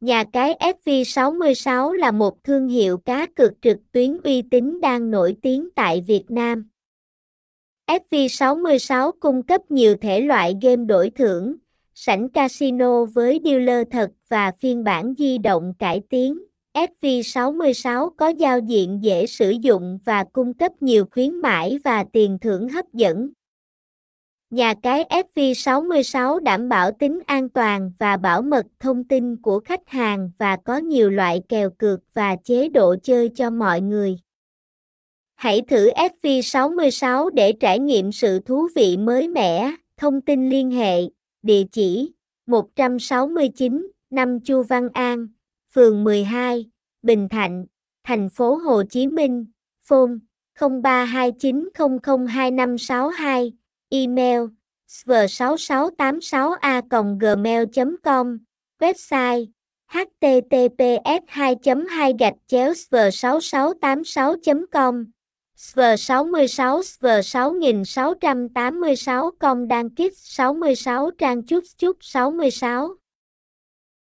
Nhà cái FV66 là một thương hiệu cá cược trực tuyến uy tín đang nổi tiếng tại Việt Nam. FV66 cung cấp nhiều thể loại game đổi thưởng, sảnh casino với dealer thật và phiên bản di động cải tiến. FV66 có giao diện dễ sử dụng và cung cấp nhiều khuyến mãi và tiền thưởng hấp dẫn. Nhà cái FV66 đảm bảo tính an toàn và bảo mật thông tin của khách hàng và có nhiều loại kèo cược và chế độ chơi cho mọi người. Hãy thử FV66 để trải nghiệm sự thú vị mới mẻ. Thông tin liên hệ, địa chỉ 169, 5 Chu Văn An, phường 12, Bình Thạnh, thành phố Hồ Chí Minh, phone 0329002562, email sv6686a gmail.com, website https 2 2 gạch chéo sv 6686 com SV66 SV6686 com đăng kích 66 trang chút chút 66